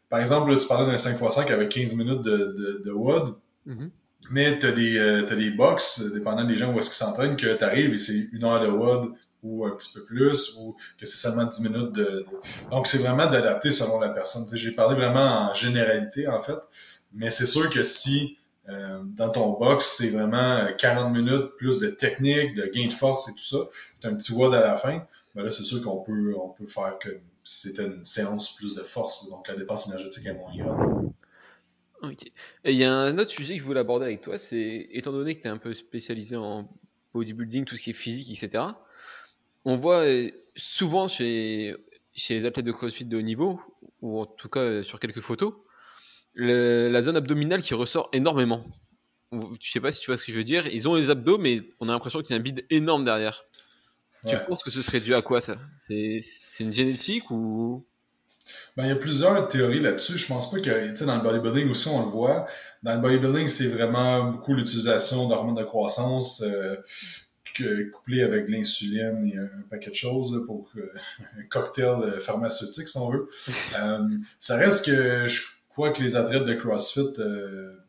par exemple, là, tu parlais d'un 5x5 avec 15 minutes de, de, de WOD. Mm-hmm. Mais t'as des, euh, as des box, dépendant des gens où est-ce qu'ils s'entraînent, que t'arrives et c'est une heure de WOD ou un petit peu plus, ou que c'est seulement 10 minutes de... Donc, c'est vraiment d'adapter selon la personne. J'ai parlé vraiment en généralité, en fait. Mais c'est sûr que si euh, dans ton box, c'est vraiment 40 minutes plus de technique, de gain de force et tout ça, t'as un petit WOD à la fin, ben là, c'est sûr qu'on peut, on peut faire que c'était une séance plus de force. Donc, la dépense énergétique est moins grande. Ok. Et il y a un autre sujet que je voulais aborder avec toi, c'est étant donné que tu es un peu spécialisé en bodybuilding, tout ce qui est physique, etc. On voit euh, souvent chez, chez les athlètes de CrossFit de haut niveau, ou en tout cas euh, sur quelques photos, la zone abdominale qui ressort énormément. Je sais pas si tu vois ce que je veux dire. Ils ont les abdos, mais on a l'impression qu'il y a un bide énorme derrière. Tu penses que ce serait dû à quoi ça? C'est une génétique ou? Ben, il y a plusieurs théories là-dessus. Je pense pas que, tu sais, dans le bodybuilding aussi, on le voit. Dans le bodybuilding, c'est vraiment beaucoup l'utilisation d'hormones de croissance, euh, que, couplé avec l'insuline et un paquet de choses pour euh, (laughs) un cocktail euh, pharmaceutique, si on veut. (laughs) Euh, ça reste que je crois que les athlètes de CrossFit de,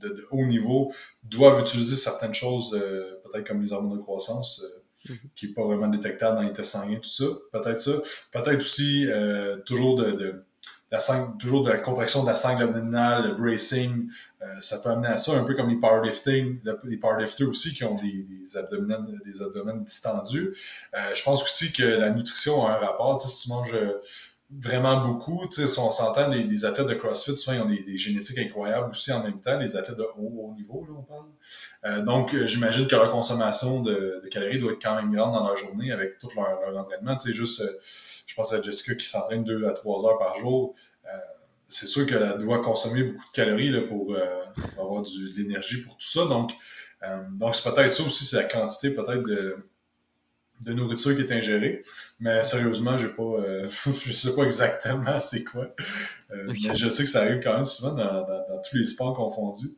de, haut niveau doivent utiliser certaines choses, peut-être comme les hormones de croissance, Mhm. qui est pas vraiment détectable dans les tests sanguins, tout ça. Peut-être ça. Peut-être aussi euh, toujours de, la sangle, toujours de la contraction de la sangle abdominale, le bracing, euh, ça peut amener à ça, un peu comme les powerlifting, les powerlifters aussi qui ont des, des abdominaux, des distendus. Euh, je pense aussi que la nutrition a un rapport. Si tu manges vraiment beaucoup. Tu sais, on s'entend, les, athlètes de CrossFit, souvent, ils ont des, génétiques incroyables aussi en même temps, les athlètes de haut, niveau, là, on parle. Euh, donc, euh, j'imagine que leur consommation de, de, calories doit être quand même grande dans leur journée avec tout leur, leur entraînement. Tu sais, juste, euh, je pense à Jessica qui s'entraîne deux à trois heures par jour. Euh, c'est sûr qu'elle doit consommer beaucoup de calories là, pour, pour avoir du, de l'énergie pour tout ça. Donc, donc c'est peut-être ça aussi, c'est la quantité peut-être de de nourriture qui est ingérée. Mais sérieusement, j'ai pas, euh, (laughs) je sais pas exactement c'est quoi. Euh, mais je sais que ça arrive quand même souvent dans, dans, tous les sports confondus.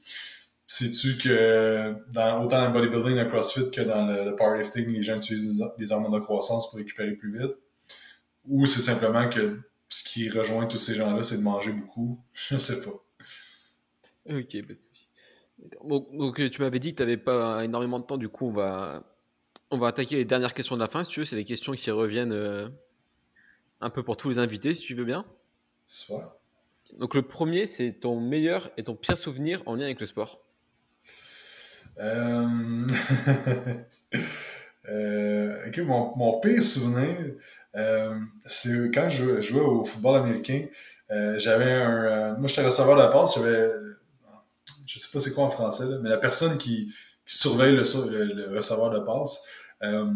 Sais-tu que dans, autant dans le bodybuilding, dans le CrossFit que dans le, powerlifting, les gens utilisent des, hormones de croissance pour récupérer plus vite? Ou c'est simplement que ce qui rejoint tous ces gens-là, c'est de manger beaucoup? (laughs) Je sais pas. Ok, pas de souci. Donc, donc, tu m'avais dit que tu n'avais pas énormément de temps, du coup on va on va attaquer les dernières questions de la fin, si tu veux. C'est des questions qui reviennent euh, un peu pour tous les invités, si tu veux bien. Soit. Donc le premier, c'est ton meilleur et ton pire souvenir en lien avec le sport. Euh... (laughs) euh... mon, mon pire souvenir, euh, c'est quand je jouais au football américain. j'avais un. moi, j'étais receveur de la passe. J'avais. Je sais pas c'est quoi en français, mais la personne qui, qui surveille le, le, receveur de passe. Euh,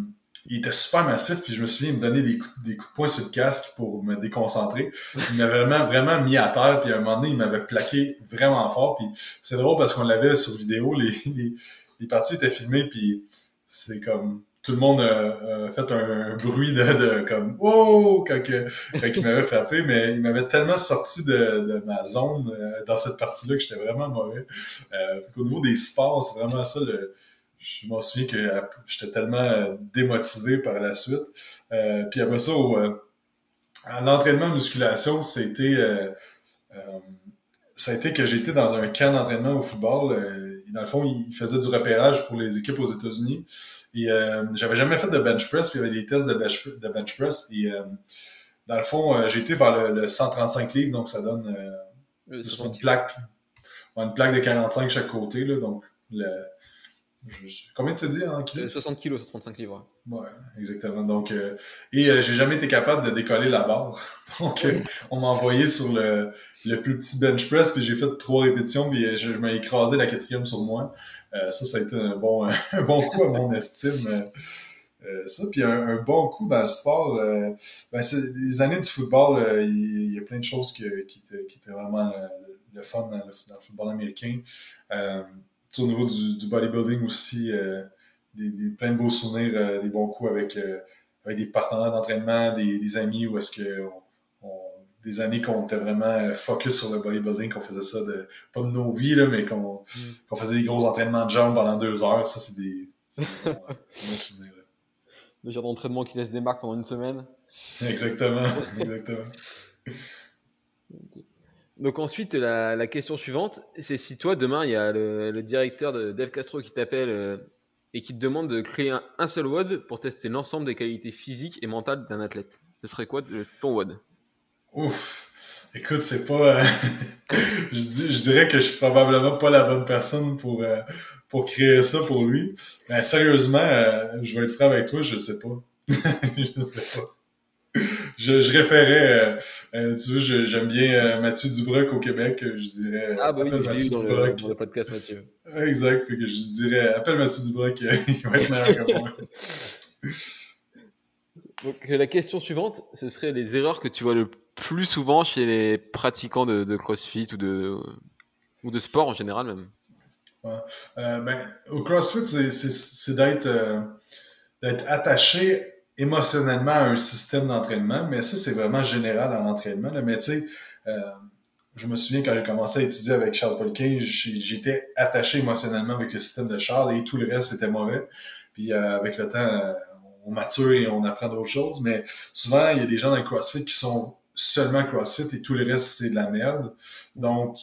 il était super massif, puis je me souviens, il me donnait des coups, des coups de poing sur le casque pour me déconcentrer. Il m'avait vraiment, vraiment mis à terre, puis à un moment donné, il m'avait plaqué vraiment fort. Puis c'est drôle parce qu'on l'avait sur vidéo, les, les, les parties étaient filmées, puis c'est comme tout le monde a, fait un, bruit de, de comme oh quand, quand il m'avait frappé, mais il m'avait tellement sorti de, de ma zone euh, dans cette partie-là que j'étais vraiment mauvais. Euh, Au niveau des sports, c'est vraiment ça. Le, je m'en souviens que euh, j'étais tellement démotivé par la suite. Euh, puis après ça, au, à l'entraînement musculation, c'était euh, ça a été que j'étais dans un camp d'entraînement au football. dans le fond, il faisait du repérage pour les équipes aux États-Unis. Et euh, j'avais jamais fait de bench press, puis il y avait des tests de bench, de bench press. Et euh, dans le fond, euh, j'ai été vers le, 135 livres, donc ça donne euh, une plaque, une plaque de 45 chaque côté. Là, donc, le, je, combien tu dis en kilos? 60 kilos 35 livres. Ouais, exactement. Donc, et j'ai jamais été capable de décoller la barre. (laughs) Donc, on m'a envoyé sur le, le plus petit bench press, puis j'ai fait trois répétitions, puis je, je m'ai écrasé la quatrième sur moi. Euh, ça, ça a été un bon, (laughs) un bon coup à mon estime. Euh, euh, ça, puis un, bon coup dans le sport, ben les années du football, il, y a plein de choses qui, étaient, qui vraiment le, fun dans le, football américain. au niveau du, bodybuilding aussi, des, plein de beaux souvenirs, des bons coups avec, avec des partenaires d'entraînement, des, amis où est-ce que des années qu'on était vraiment focus sur le bodybuilding, qu'on faisait ça de pas de nos vies, là, mais qu'on mm. faisait des gros entraînements de jambes pendant deux heures. Ça, c'est des, (laughs) bons souvenirs. Le genre d'entraînement qui laisse des marques pendant une semaine. Exactement, (laughs) exactement. Donc ensuite, la, question suivante, c'est si toi, demain, il y a le, directeur de Dev Castro qui t'appelle euh, et qui te demande de créer un, seul WOD pour tester l'ensemble des qualités physiques et mentales d'un athlète. Ce serait quoi ton WOD? Ouf Écoute, c'est pas... Euh, (laughs) je, je, dirais que je suis probablement pas la bonne personne pour, euh, pour créer ça pour lui. Mais sérieusement, je vais être franc avec toi, je sais pas. (laughs) je sais pas je, je référais, euh, euh, tu vois, j'aime bien euh, Mathieu Dubroc au Québec, je dirais. Ah, bah oui, Mathieu dans Dubroc. Le, dans le podcast Mathieu. Exact, fait que je dirais, appelle Mathieu Dubroc, (laughs) il va être meilleur que moi. Donc, la question suivante, ce serait les erreurs que tu vois le plus souvent chez les pratiquants de, CrossFit ou de, ou de sport en général même. Euh, ben, au CrossFit, c'est d'être d'être attaché émotionnellement à un système d'entraînement, mais ça, c'est vraiment général en entraînement. Mais tu sais, euh, je me souviens quand j'ai commencé à étudier avec Charles Polkin, j'étais attaché émotionnellement avec le système de Charles et tout le reste était mauvais. Puis euh, avec le temps, euh, on mature et on apprend d'autres choses. Mais souvent, il y a des gens dans le CrossFit qui sont seulement CrossFit et tout le reste, c'est de la merde. Donc,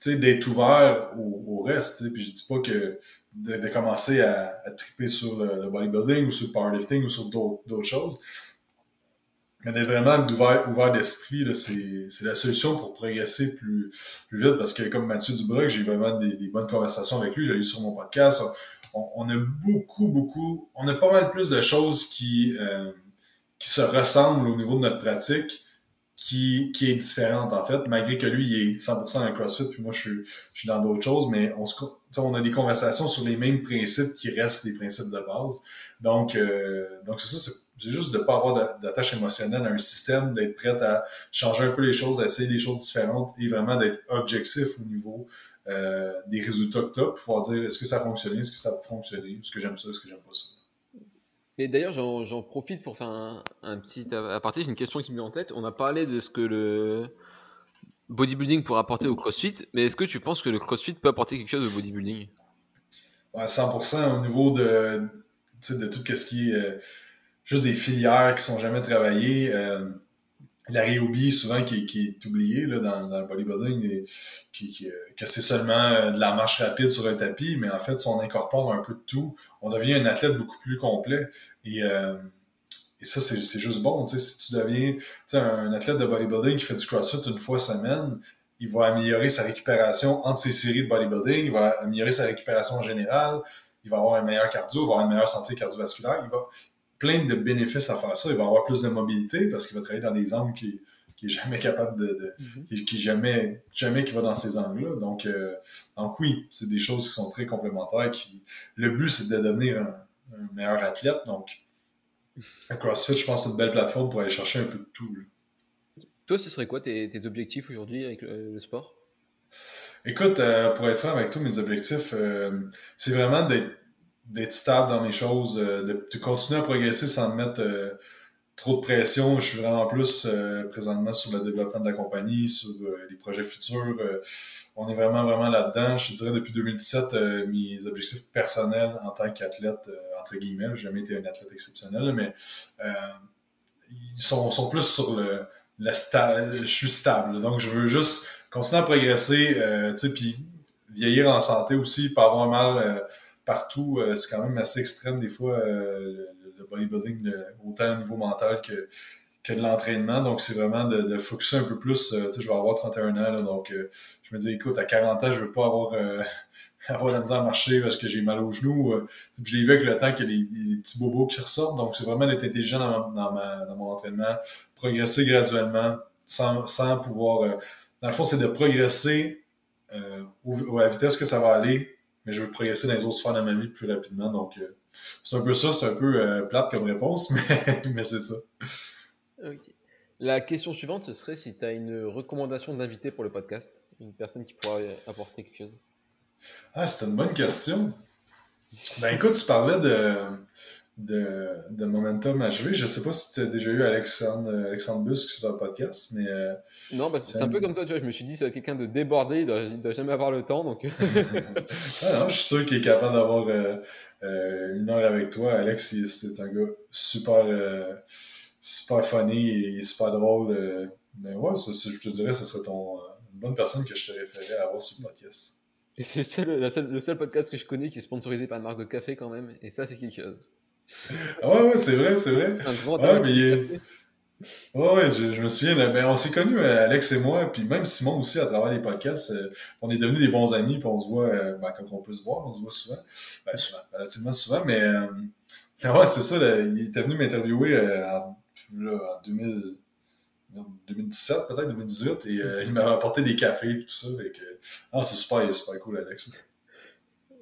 tu sais, d'être ouvert au, au reste. Puis je dis pas que de, de commencer à, à, triper sur le, bodybuilding ou sur le powerlifting ou sur d'autres choses. Mais d'être vraiment ouvert, ouvert d'esprit, c'est la solution pour progresser plus, plus vite parce que comme Mathieu Dubroc, j'ai vraiment des, des, bonnes conversations avec lui, j'ai eu sur mon podcast. On, on, a beaucoup, beaucoup, on a pas mal plus de choses qui, euh, qui se ressemblent au niveau de notre pratique qui, qui est différente en fait, malgré que lui il est 100% dans le CrossFit, puis moi je suis, je suis dans d'autres choses, mais on se, on a des conversations sur les mêmes principes qui restent des principes de base. Donc, euh, donc c'est ça, c'est juste de pas avoir d'attache émotionnelle à un système, d'être prêt à changer un peu les choses, à essayer des choses différentes et vraiment d'être objectif au niveau euh, des résultats que tu as pour pouvoir dire est-ce que ça a fonctionné, est-ce que ça va fonctionner, est-ce que j'aime ça, est-ce que j'aime pas ça. Et d'ailleurs, j'en profite pour faire un, petit aparté. J'ai une question qui me vient en tête. On a parlé de ce que le bodybuilding pourrait apporter au CrossFit, mais est-ce que tu penses que le CrossFit peut apporter quelque chose au bodybuilding? Ouais, 100% au niveau de, de tout ce qui est euh, juste des filières qui sont jamais travaillées. Euh, la rhéobie, souvent, qui, qui, est oubliée là, dans, dans le bodybuilding, et, qui, qui, euh, que c'est seulement euh, de la marche rapide sur un tapis, mais en fait, si on incorpore un peu de tout, on devient un athlète beaucoup plus complet. Et, euh, et ça, c'est, c'est juste bon. Si tu deviens un athlète de bodybuilding qui fait du CrossFit une fois semaine, il va améliorer sa récupération entre ses séries de bodybuilding, il va améliorer sa récupération en général, il va avoir un meilleur cardio, il va avoir une meilleure santé cardiovasculaire, il va, plein de bénéfices à faire ça. Il va avoir plus de mobilité parce qu'il va travailler dans des angles qui, qui est jamais capable de, mm-hmm. qui, jamais jamais qui va dans ces angles-là. Donc euh, donc oui, c'est des choses qui sont très complémentaires. Qui le but c'est de devenir un, meilleur athlète. Donc à CrossFit, je pense c'est une belle plateforme pour aller chercher un peu de tout. Toi, ce serait quoi tes, objectifs aujourd'hui avec le, sport? Écoute, euh, pour être franc avec tous mes objectifs, euh, c'est vraiment d'être d'être stable dans mes choses, euh, de, continuer à progresser sans me mettre euh, trop de pression. Je suis vraiment plus euh, présentement sur le développement de la compagnie, sur les projets futurs. on est vraiment, vraiment là-dedans. Je dirais depuis 2017, mes objectifs personnels en tant qu'athlète, entre guillemets, j'ai jamais été un athlète exceptionnel, mais ils sont, sont plus sur le, le stable. Je suis stable. Donc, je veux juste continuer à progresser, tu sais, puis vieillir en santé aussi, pas avoir mal partout. Euh, c'est quand même assez extrême des fois euh, le, bodybuilding, autant au niveau mental que, que de l'entraînement. Donc, c'est vraiment de, de un peu plus. Euh, tu sais, je vais avoir 31 ans, donc je me dis, écoute, à 40 ans, je veux pas avoir (laughs) avoir la misère à marcher parce que j'ai mal aux genoux. je l'ai vu avec le temps qu'il y a des, petits bobos qui ressortent. Donc, c'est vraiment d'être intelligent dans, dans, mon entraînement, progresser graduellement, sans, sans pouvoir... dans le fond, c'est de progresser euh, à la vitesse que ça va aller, mais je veux progresser dans les autres sphères de ma vie plus rapidement. Donc, euh, c'est un peu ça, c'est un peu euh, plate comme réponse, (laughs) mais, mais c'est ça. Ok. La question suivante, ce serait si tu as une recommandation d'invité pour le podcast, une personne qui pourrait apporter quelque chose. Ah, c'est une bonne question. Ben écoute, tu parlais de, de, de Momentum HV. Je sais pas si tu as déjà eu Alexandre, Alexandre Busque sur le podcast, mais. Euh, non, bah, c'est un, peu comme toi, tu vois. Je me suis dit, c'est quelqu'un de débordé, il doit, doit jamais avoir le temps, donc. (laughs) ah non, je suis sûr qu'il est capable d'avoir euh, euh, une heure avec toi. Alex, c'est un gars super, super funny et super drôle. mais ouais, je te dirais, ce serait ton, une bonne personne que je te référerais à avoir sur le podcast. Et c'est le seul, le seul podcast que je connais qui est sponsorisé par une marque de café quand même, et ça c'est quelque chose. Ah ouais, ouais, c'est vrai, c'est vrai. Grand ouais, mais Ouais, ouais, je, je, me souviens. Ben, on s'est connus, euh, Alex et moi, puis même Simon aussi, à travers les podcasts. Euh, on est devenus des bons amis, puis on se voit, euh, ben, comme on peut se voir, on se voit souvent. Ben, souvent, relativement souvent, mais (laughs) ouais, c'est ça. Là, il était venu m'interviewer en, là, en 2000, 2017, peut-être 2018, et il m'avait apporté des cafés et tout ça. Fait que, ah, c'est super, super cool, Alex.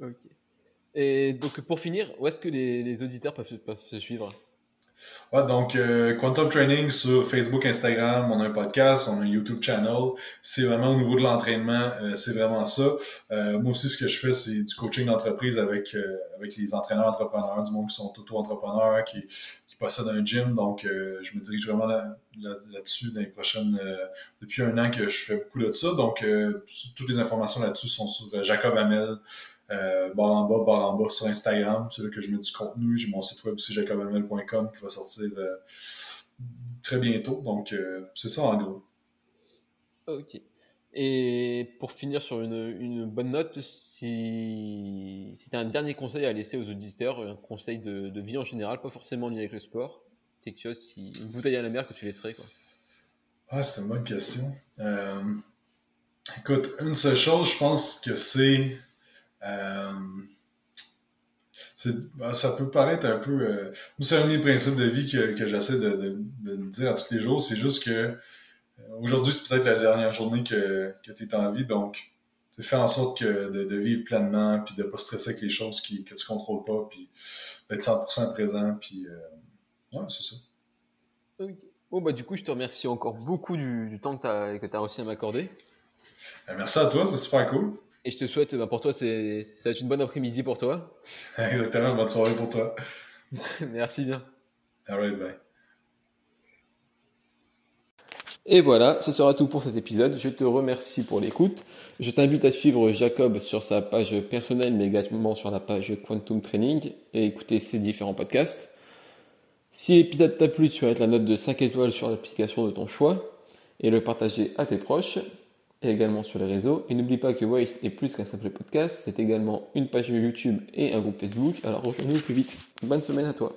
Ok. Et donc, pour finir, où est-ce que les, auditeurs peuvent, se suivre? Ouais, donc euh, Quantum Training sur Facebook, Instagram, on a un podcast, on a un YouTube channel. C'est vraiment au niveau de l'entraînement, euh, c'est vraiment ça. Euh, moi aussi, ce que je fais, c'est du coaching d'entreprise avec avec les entraîneurs entrepreneurs, du monde qui sont auto-entrepreneurs, qui, qui possèdent un gym. Donc, je me dirige vraiment là-dessus là, dans les prochaines. depuis un an que je fais beaucoup de ça. Donc, toutes les informations là-dessus sont sur Jacob Hamel euh, barre en bas, barre en bas sur Instagram. C'est là que je mets du contenu. J'ai mon site web aussi, jacobamel.com qui va sortir euh, très bientôt. Donc, euh, c'est ça en gros. Ok. Et pour finir sur une, une bonne note, si, si tu as un dernier conseil à laisser aux auditeurs, un conseil de, de vie en général, pas forcément lié avec le sport, quelque chose qui, une bouteille à la mer que tu laisserais quoi. Ah, c'est une bonne question. Euh, écoute, une seule chose, je pense que c'est ça peut paraître un peu... Euh, c'est un des principes de vie que, que j'essaie de, de, de, dire à tous les jours. C'est juste que euh, aujourd'hui, c'est peut-être la dernière journée que, que tu es en vie. Donc, fais en sorte que de, de, vivre pleinement, puis de pas stresser avec les choses qui, que tu contrôles pas, puis d'être 100% présent. Puis, euh, ouais, c'est ça. Bah, du coup, je te remercie encore beaucoup du, du temps que tu as, as réussi à m'accorder. Ben, merci à toi, c'est super cool. Et je te souhaite, bah, pour toi, c'est, ça va être une bonne après-midi pour toi. (laughs) Exactement, bonne soirée pour toi. (laughs) Merci bien. Alright, bye. Et voilà, ce sera tout pour cet épisode. Je te remercie pour l'écoute. Je t'invite à suivre Jacob sur sa page personnelle, mais également sur la page Quantum Training et écouter ses différents podcasts. Si l'épisode t'a plu, tu vas mettre la note de 5 étoiles sur l'application de ton choix et le partager à tes proches et également sur les réseaux. Et n'oublie pas que Waste est plus qu'un simple podcast, c'est également une page YouTube et un groupe Facebook. Alors rejoins-nous plus vite. Bonne semaine à toi.